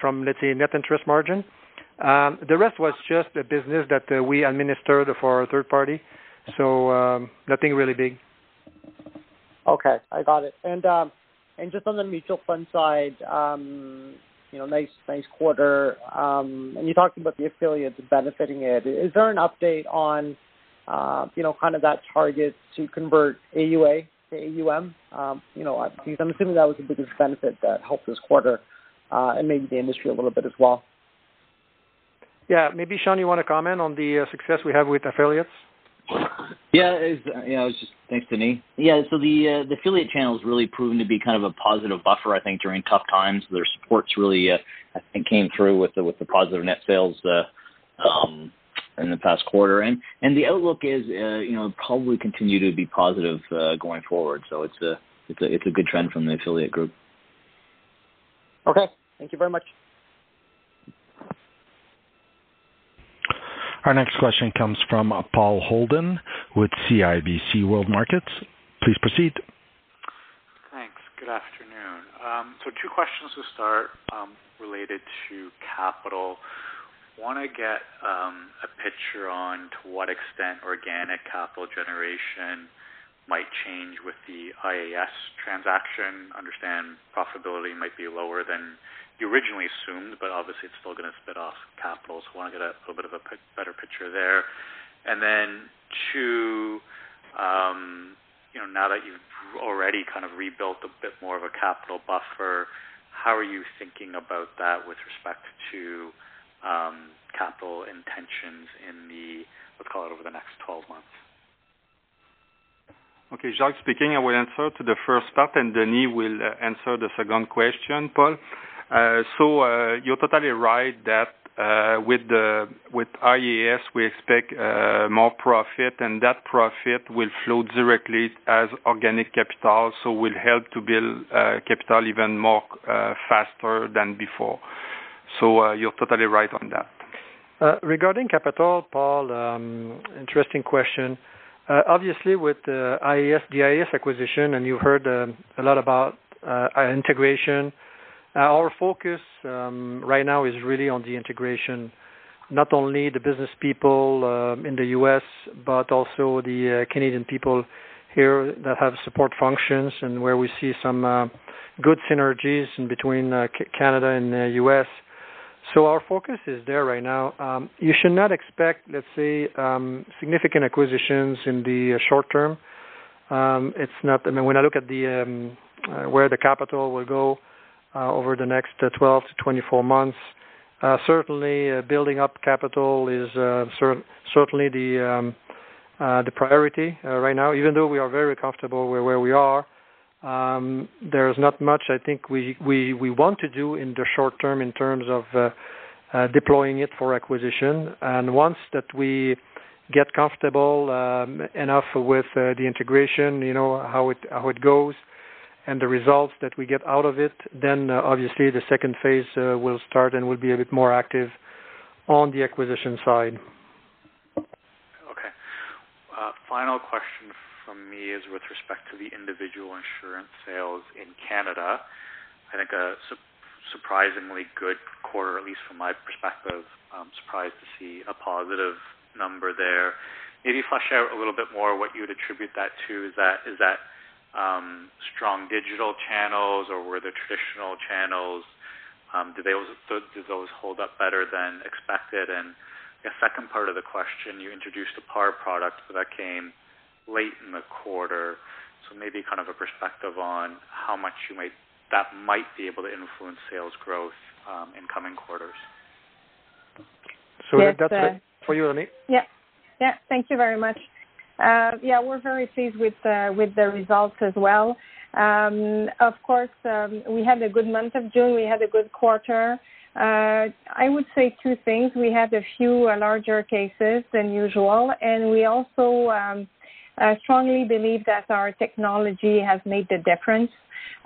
from, let's say, net interest margin. The rest was just a business that we administered for a third party. So um, nothing really big. Okay, I got it. And um, and just on the mutual fund side, you know, nice nice quarter. And you talked about the affiliates benefiting it. Is there an update on uh, you know, kind of that target to convert AUA to AUM? You know, I'm assuming that was the biggest benefit that helped this quarter, and maybe the industry a little bit as well. Yeah, maybe Sean, you want to comment on the uh, success we have with affiliates? Yeah, it's, yeah, it was just thanks, to Denis. Yeah, so the uh, the affiliate channel has really proven to be kind of a positive buffer, I think, during tough times. Their supports really, uh, I think, came through with the with the positive net sales uh, um, in the past quarter, and and the outlook is, uh, you know, probably continue to be positive uh, going forward. So it's a it's a it's a good trend from the affiliate group. Okay, thank you very much. Our next question comes from Paul Holden with CIBC World Markets. Please proceed. Thanks. Good afternoon. Um, so two questions to start um, related to capital. Want to get um, a picture on to what extent organic capital generation might change with the IAS transaction. Understand profitability might be lower than you originally assumed, but obviously it's still going to spit off capital. So I want to get a little bit of a better picture there. And then two, um, you know, now that you've already kind of rebuilt a bit more of a capital buffer, how are you thinking about that with respect to um, capital intentions in the, let's call it over the next 12 months? Okay, Jacques speaking. I will answer to the first part, and Denis will uh, answer the second question, Paul. Uh, so uh, you're totally right that with the with IAS, we expect more profit, and that profit will flow directly as organic capital, so will help to build capital even more faster than before. So you're totally right on that. Regarding capital, Paul, um, interesting question. Obviously, with the IAS-DIS acquisition, and you've heard um, a lot about integration, uh, our focus um, right now is really on the integration, not only the business people um, in the U.S., but also the uh, Canadian people here that have support functions and where we see some uh, good synergies in between Canada and the U.S. So Our focus is there right now. Um, you should not expect, let's say, um, significant acquisitions in the short term. Um, It's not. I mean, when I look at the where the capital will go, uh, over the next uh, 12 to 24 months. Uh, certainly, building up capital is cer- certainly the um, the priority right now. Even though we are very comfortable where, where we are, um, there's not much I think we, we, we want to do in the short term in terms of uh, uh, deploying it for acquisition. And once that we get comfortable um, enough with uh, the integration, you know how it how it goes, and the results that we get out of it, then uh, obviously the second phase uh, will start and will be a bit more active on the acquisition side. Okay. Uh, final question from me is with respect to the individual insurance sales in Canada. I think a su- surprisingly good quarter, at least from my perspective. I'm surprised to see a positive number there. Maybe flesh out a little bit more what you would attribute that to. Is that is that um, strong digital channels, or were the traditional channels um, did those did those hold up better than expected? And the second part of the question, you introduced a par product, that came late in the quarter. So maybe kind of a perspective on how much you might that might be able to influence sales growth um, in coming quarters. So yes, that's uh, for you, Annie. Yeah, yeah. Thank you very much. Uh, yeah, we're very pleased with uh, with the results as well. Um, of course, um, we had a good month of June. We had a good quarter. Uh, I would say two things. We had a few uh, larger cases than usual, and we also um, uh, strongly believe that our technology has made the difference.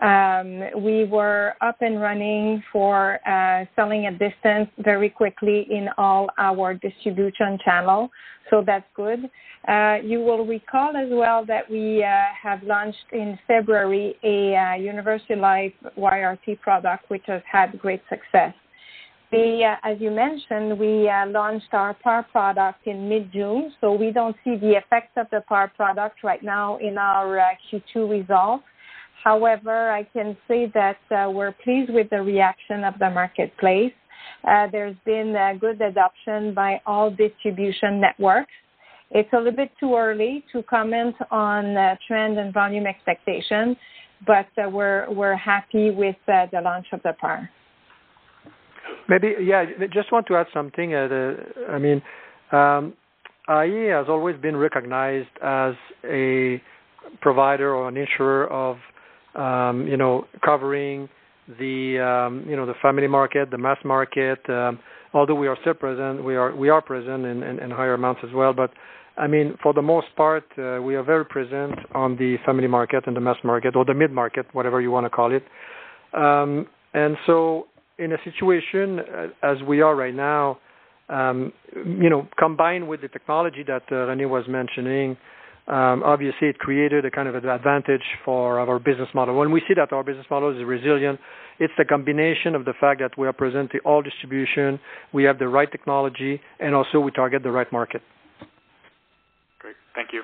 Um, we were up and running for uh, selling at distance very quickly in all our distribution channel, so that's good. Uh, you will recall as well that we uh, have launched in February a uh, Universal Life YRT product, which has had great success. We, uh, as you mentioned, we uh, launched our PAR product in mid-June, so we don't see the effects of the PAR product right now in our uh, Q2 results. However, I can say that uh, we're pleased with the reaction of the marketplace. Uh, there's been a good adoption by all distribution networks. It's a little bit too early to comment on uh, trend and volume expectations, but we're we're happy with the launch of the PAR. Maybe, yeah, I just want to add something. Uh, the, I mean, um, iA has always been recognized as a provider or an insurer of, um, you know, covering the, um, you know, the family market, the mass market. Um, although we are still present, we are we are present in, in, in higher amounts as well. But I mean, for the most part, uh, we are very present on the family market and the mass market or the mid market, whatever you want to call it. Um, and so, in a situation uh, as we are right now, um, you know, combined with the technology that uh, René was mentioning, um, obviously it created a kind of an advantage for our business model. When we see that our business model is resilient, it's the combination of the fact that we are present in all distribution, we have the right technology, and also we target the right market. Great. Thank you.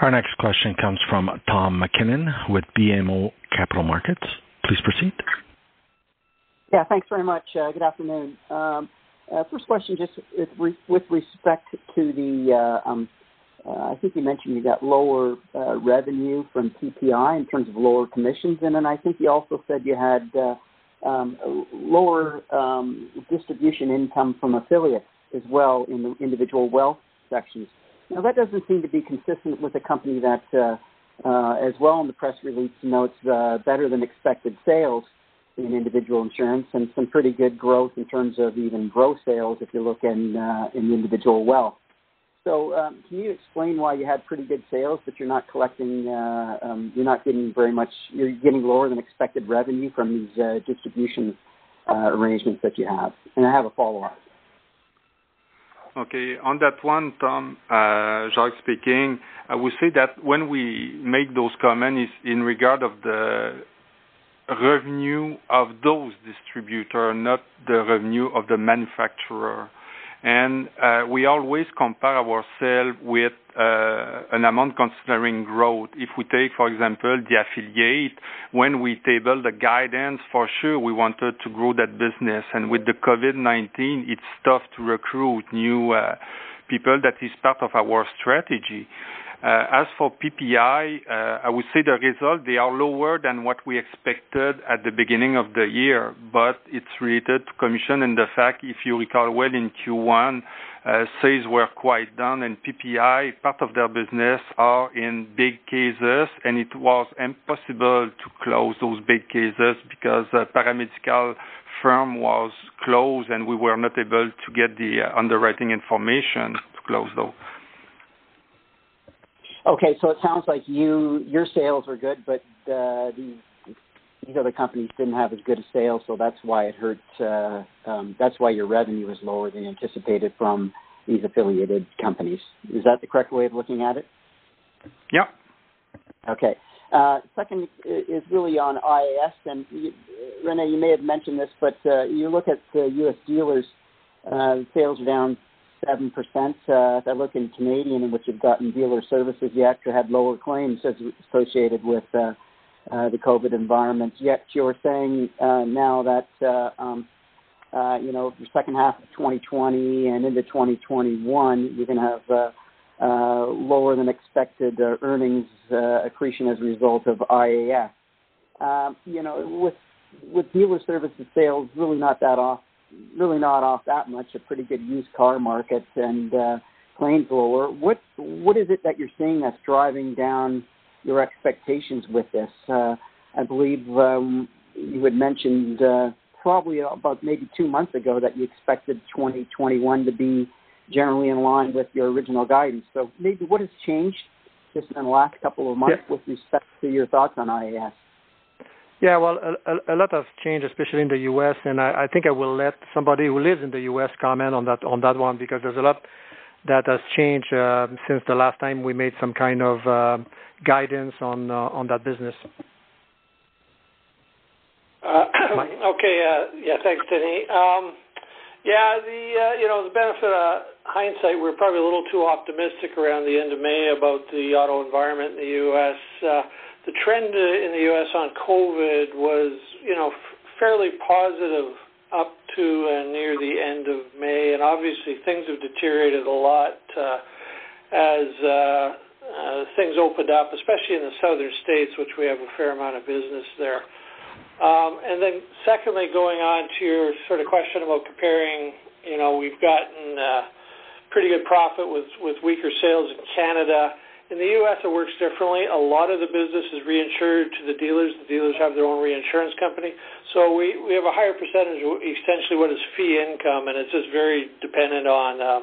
Our next question comes from Tom MacKinnon with BMO Capital Markets. Please proceed. Yeah, thanks very much. Uh, good afternoon. Um, uh, first question, just with respect to the, uh, um, I think you mentioned you got lower revenue from PPI in terms of lower commissions, and then I think you also said you had um, lower distribution income from affiliates as well in the individual wealth sections. Now, that doesn't seem to be consistent with a company that, as well in the press release, notes better than expected sales in individual insurance and some pretty good growth in terms of even gross sales if you look in uh, in the individual wealth. So, um, can you explain why you had pretty good sales, but you're not collecting, uh, um, you're not getting very much, you're getting lower than expected revenue from these uh, distribution uh, arrangements that you have? And I have a follow-up. Okay. On that one, Tom, uh, Jacques speaking, I would say that when we make those comments in regard of the revenue of those distributors, not the revenue of the manufacturer. And uh, we always compare ourselves with uh, an amount considering growth. If we take, for example, the affiliate, when we table the guidance, for sure we wanted to grow that business. And with the COVID-19, it's tough to recruit new uh, people. That is part of our strategy. Uh, as for PPI, uh, I would say the results, they are lower than what we expected at the beginning of the year, but it's related to commission and the fact, if you recall well, in Q1, uh, sales were quite down, and PPI, part of their business are in big cases, and it was impossible to close those big cases because the paramedical firm was closed, and we were not able to get the underwriting information to close those. Okay, so it sounds like you your sales were good, but uh, these other companies didn't have as good a sales, so that's why it hurt. Uh, um, that's why your revenue is lower than anticipated from these affiliated companies. Is that the correct way of looking at it? Yep. Okay. Uh, second is really on IAS, and you, René, you may have mentioned this, but uh, you look at the U.S. dealers, uh, sales are down 7%. Uh, if I look in Canadian, in which you've gotten dealer services, you actually had lower claims associated with uh, the COVID environment. Yet you're saying uh, now that uh, um, uh, you know the second half of 2020 and into 2021, you're going to have uh, uh, lower than expected uh, earnings uh, accretion as a result of IAS. Um, you know, with with dealer services sales really not that off really not off that much. A pretty good used car market and uh, claims lower. What what is it that you're seeing that's driving down your expectations with this? Uh, I believe um, you had mentioned uh, probably about maybe two months ago that you expected 2021 to be generally in line with your original guidance. So maybe what has changed just in the last couple of months yeah. with respect to your thoughts on IAS? Yeah, well, a, a, lot has changed, especially in the U.S., and I, I, think I will let somebody who lives in the U.S. comment on that on that one because there's a lot that has changed uh, since the last time we made some kind of uh, guidance on uh, on that business. Uh, okay, uh, yeah, thanks, Denis. Um, yeah, the uh, you know the benefit of hindsight, we're probably a little too optimistic around the end of May about the auto environment in the U.S the trend in the U.S. on COVID was, you know, fairly positive up to and near the end of May, and obviously things have deteriorated a lot uh, as uh, uh, things opened up, especially in the southern states, which we have a fair amount of business there. Um, and then secondly, going on to your sort of question about comparing, you know, we've gotten uh, pretty good profit with, with weaker sales in Canada. In the U.S., it works differently. A lot of the business is reinsured to the dealers. The dealers have their own reinsurance company. So we, we have a higher percentage of essentially what is fee income, and it's just very dependent on um,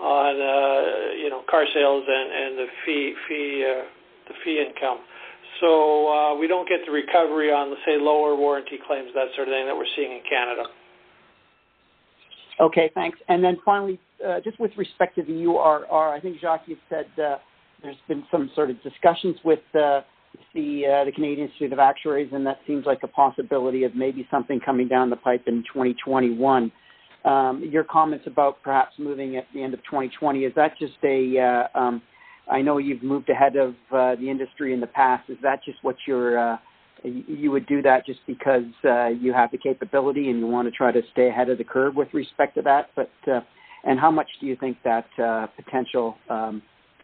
on uh, you know car sales and, and the fee fee uh, the fee income. So uh, we don't get the recovery on, the say, lower warranty claims, that sort of thing that we're seeing in Canada. Okay, thanks. And then finally, uh, just with respect to the URR, I think Jacques, you said uh, there's been some sort of discussions with uh, the the Canadian Institute of Actuaries, and that seems like a possibility of maybe something coming down the pipe in 2021. Um, your comments about perhaps moving at the end of 2020 is that just a uh, um, I know you've moved ahead of uh, the industry in the past. Is that just what you're you would do that just because you have the capability and you want to try to stay ahead of the curve with respect to that? But and how much do you think that potential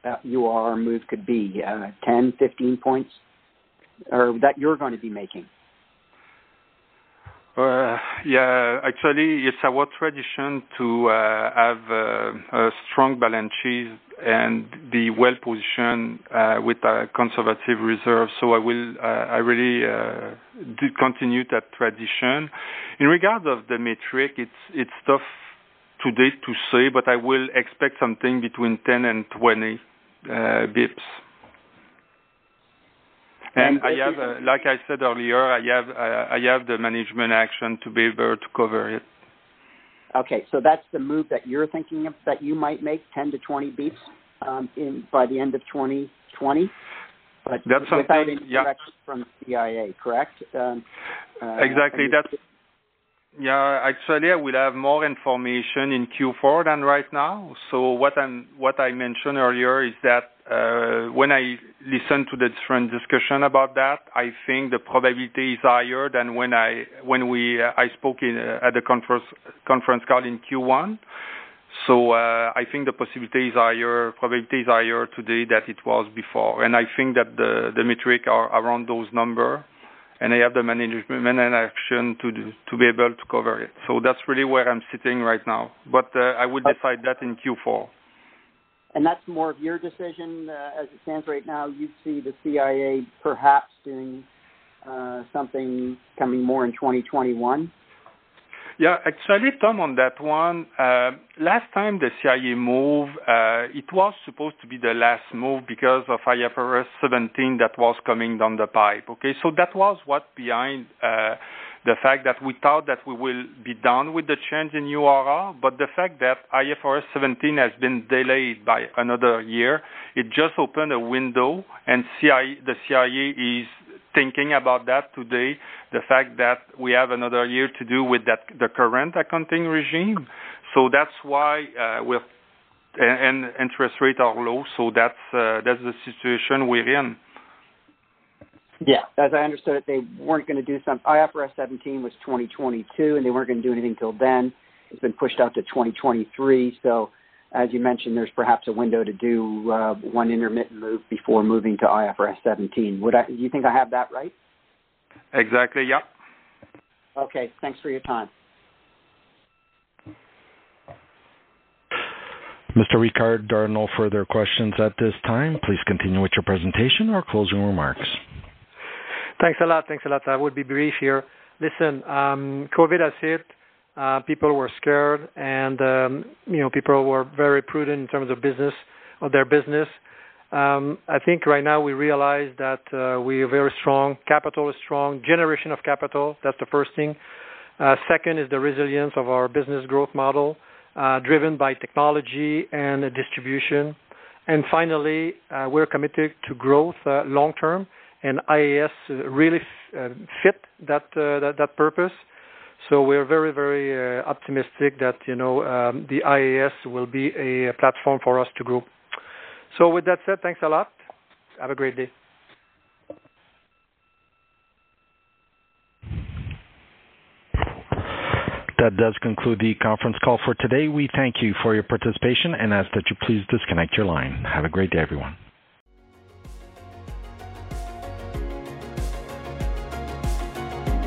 um, URR move could be? Uh, 10, 15 points, or that you're going to be making? Uh, yeah, actually, it's our tradition to uh, have uh, a strong balance sheet and be well positioned uh, with a conservative reserve. So I will, uh, I really uh, continue that tradition. In regard of the metric, it's it's tough today to say, but I will expect something between 10 and 20 bips. And I have, uh, like I said earlier, I have uh, I have the management action to be able to cover it. Okay, so that's the move that you're thinking of that you might make 10 to 20 beats um, in by the end of 2020, but that's without any yeah. direction from CIA, correct? Um, uh, exactly. That's yeah, actually, I will have more information in Q4 than right now. So what what I mentioned earlier is that uh, when I listen to the different discussion about that, I think the probability is higher than when I when we uh, I spoke in uh, at the conference conference call in Q1. So uh, I think the possibility is higher, probability is higher today than it was before, and I think that the the metric are around those numbers and I have the management and action to do, to be able to cover it. So that's really where I'm sitting right now. But uh, I will decide that in Q4. And that's more of your decision uh, as it stands right now. You see the CIA perhaps doing uh, something coming more in 2021. Yeah, actually, Tom, on that one, uh, last time the CIA move, uh, it was supposed to be the last move because of IFRS 17 that was coming down the pipe. Okay, so that was what behind uh, the fact that we thought that we will be done with the change in URR, but the fact that IFRS 17 has been delayed by another year, it just opened a window, and CIA, the CIA is thinking about that today, the fact that we have another year to do with that the current accounting regime. So that's why uh, we're and, and interest rates are low. So that's uh, that's the situation we're in. Yeah, as I understood it, they weren't going to do something. IFRS 17 was 2022, and they weren't going to do anything till then. It's been pushed out to 2023. So as you mentioned, there's perhaps a window to do uh, one intermittent move before moving to IFRS 17. Do you think I have that right? Exactly, yeah. Okay, thanks for your time. Mr. Ricard, there are no further questions at this time. Please continue with your presentation or closing remarks. Thanks a lot. Thanks a lot. I would be brief here. Listen, um, COVID has hit uh, people were scared, and um, you know people were very prudent in terms of business of their business. Um, I think right now we realize that uh, we are very strong. Capital is strong. Generation of capital. That's the first thing. Uh, second is the resilience of our business growth model, uh, driven by technology and distribution. And finally, uh, we're committed to growth uh, long term, and IAS really f- fit that, that that purpose. So we're very, very uh, optimistic that you know um, the IAS will be a platform for us to grow. So with that said, thanks a lot. Have a great day. That does conclude the conference call for today. We thank you for your participation and ask that you please disconnect your line. Have a great day, everyone.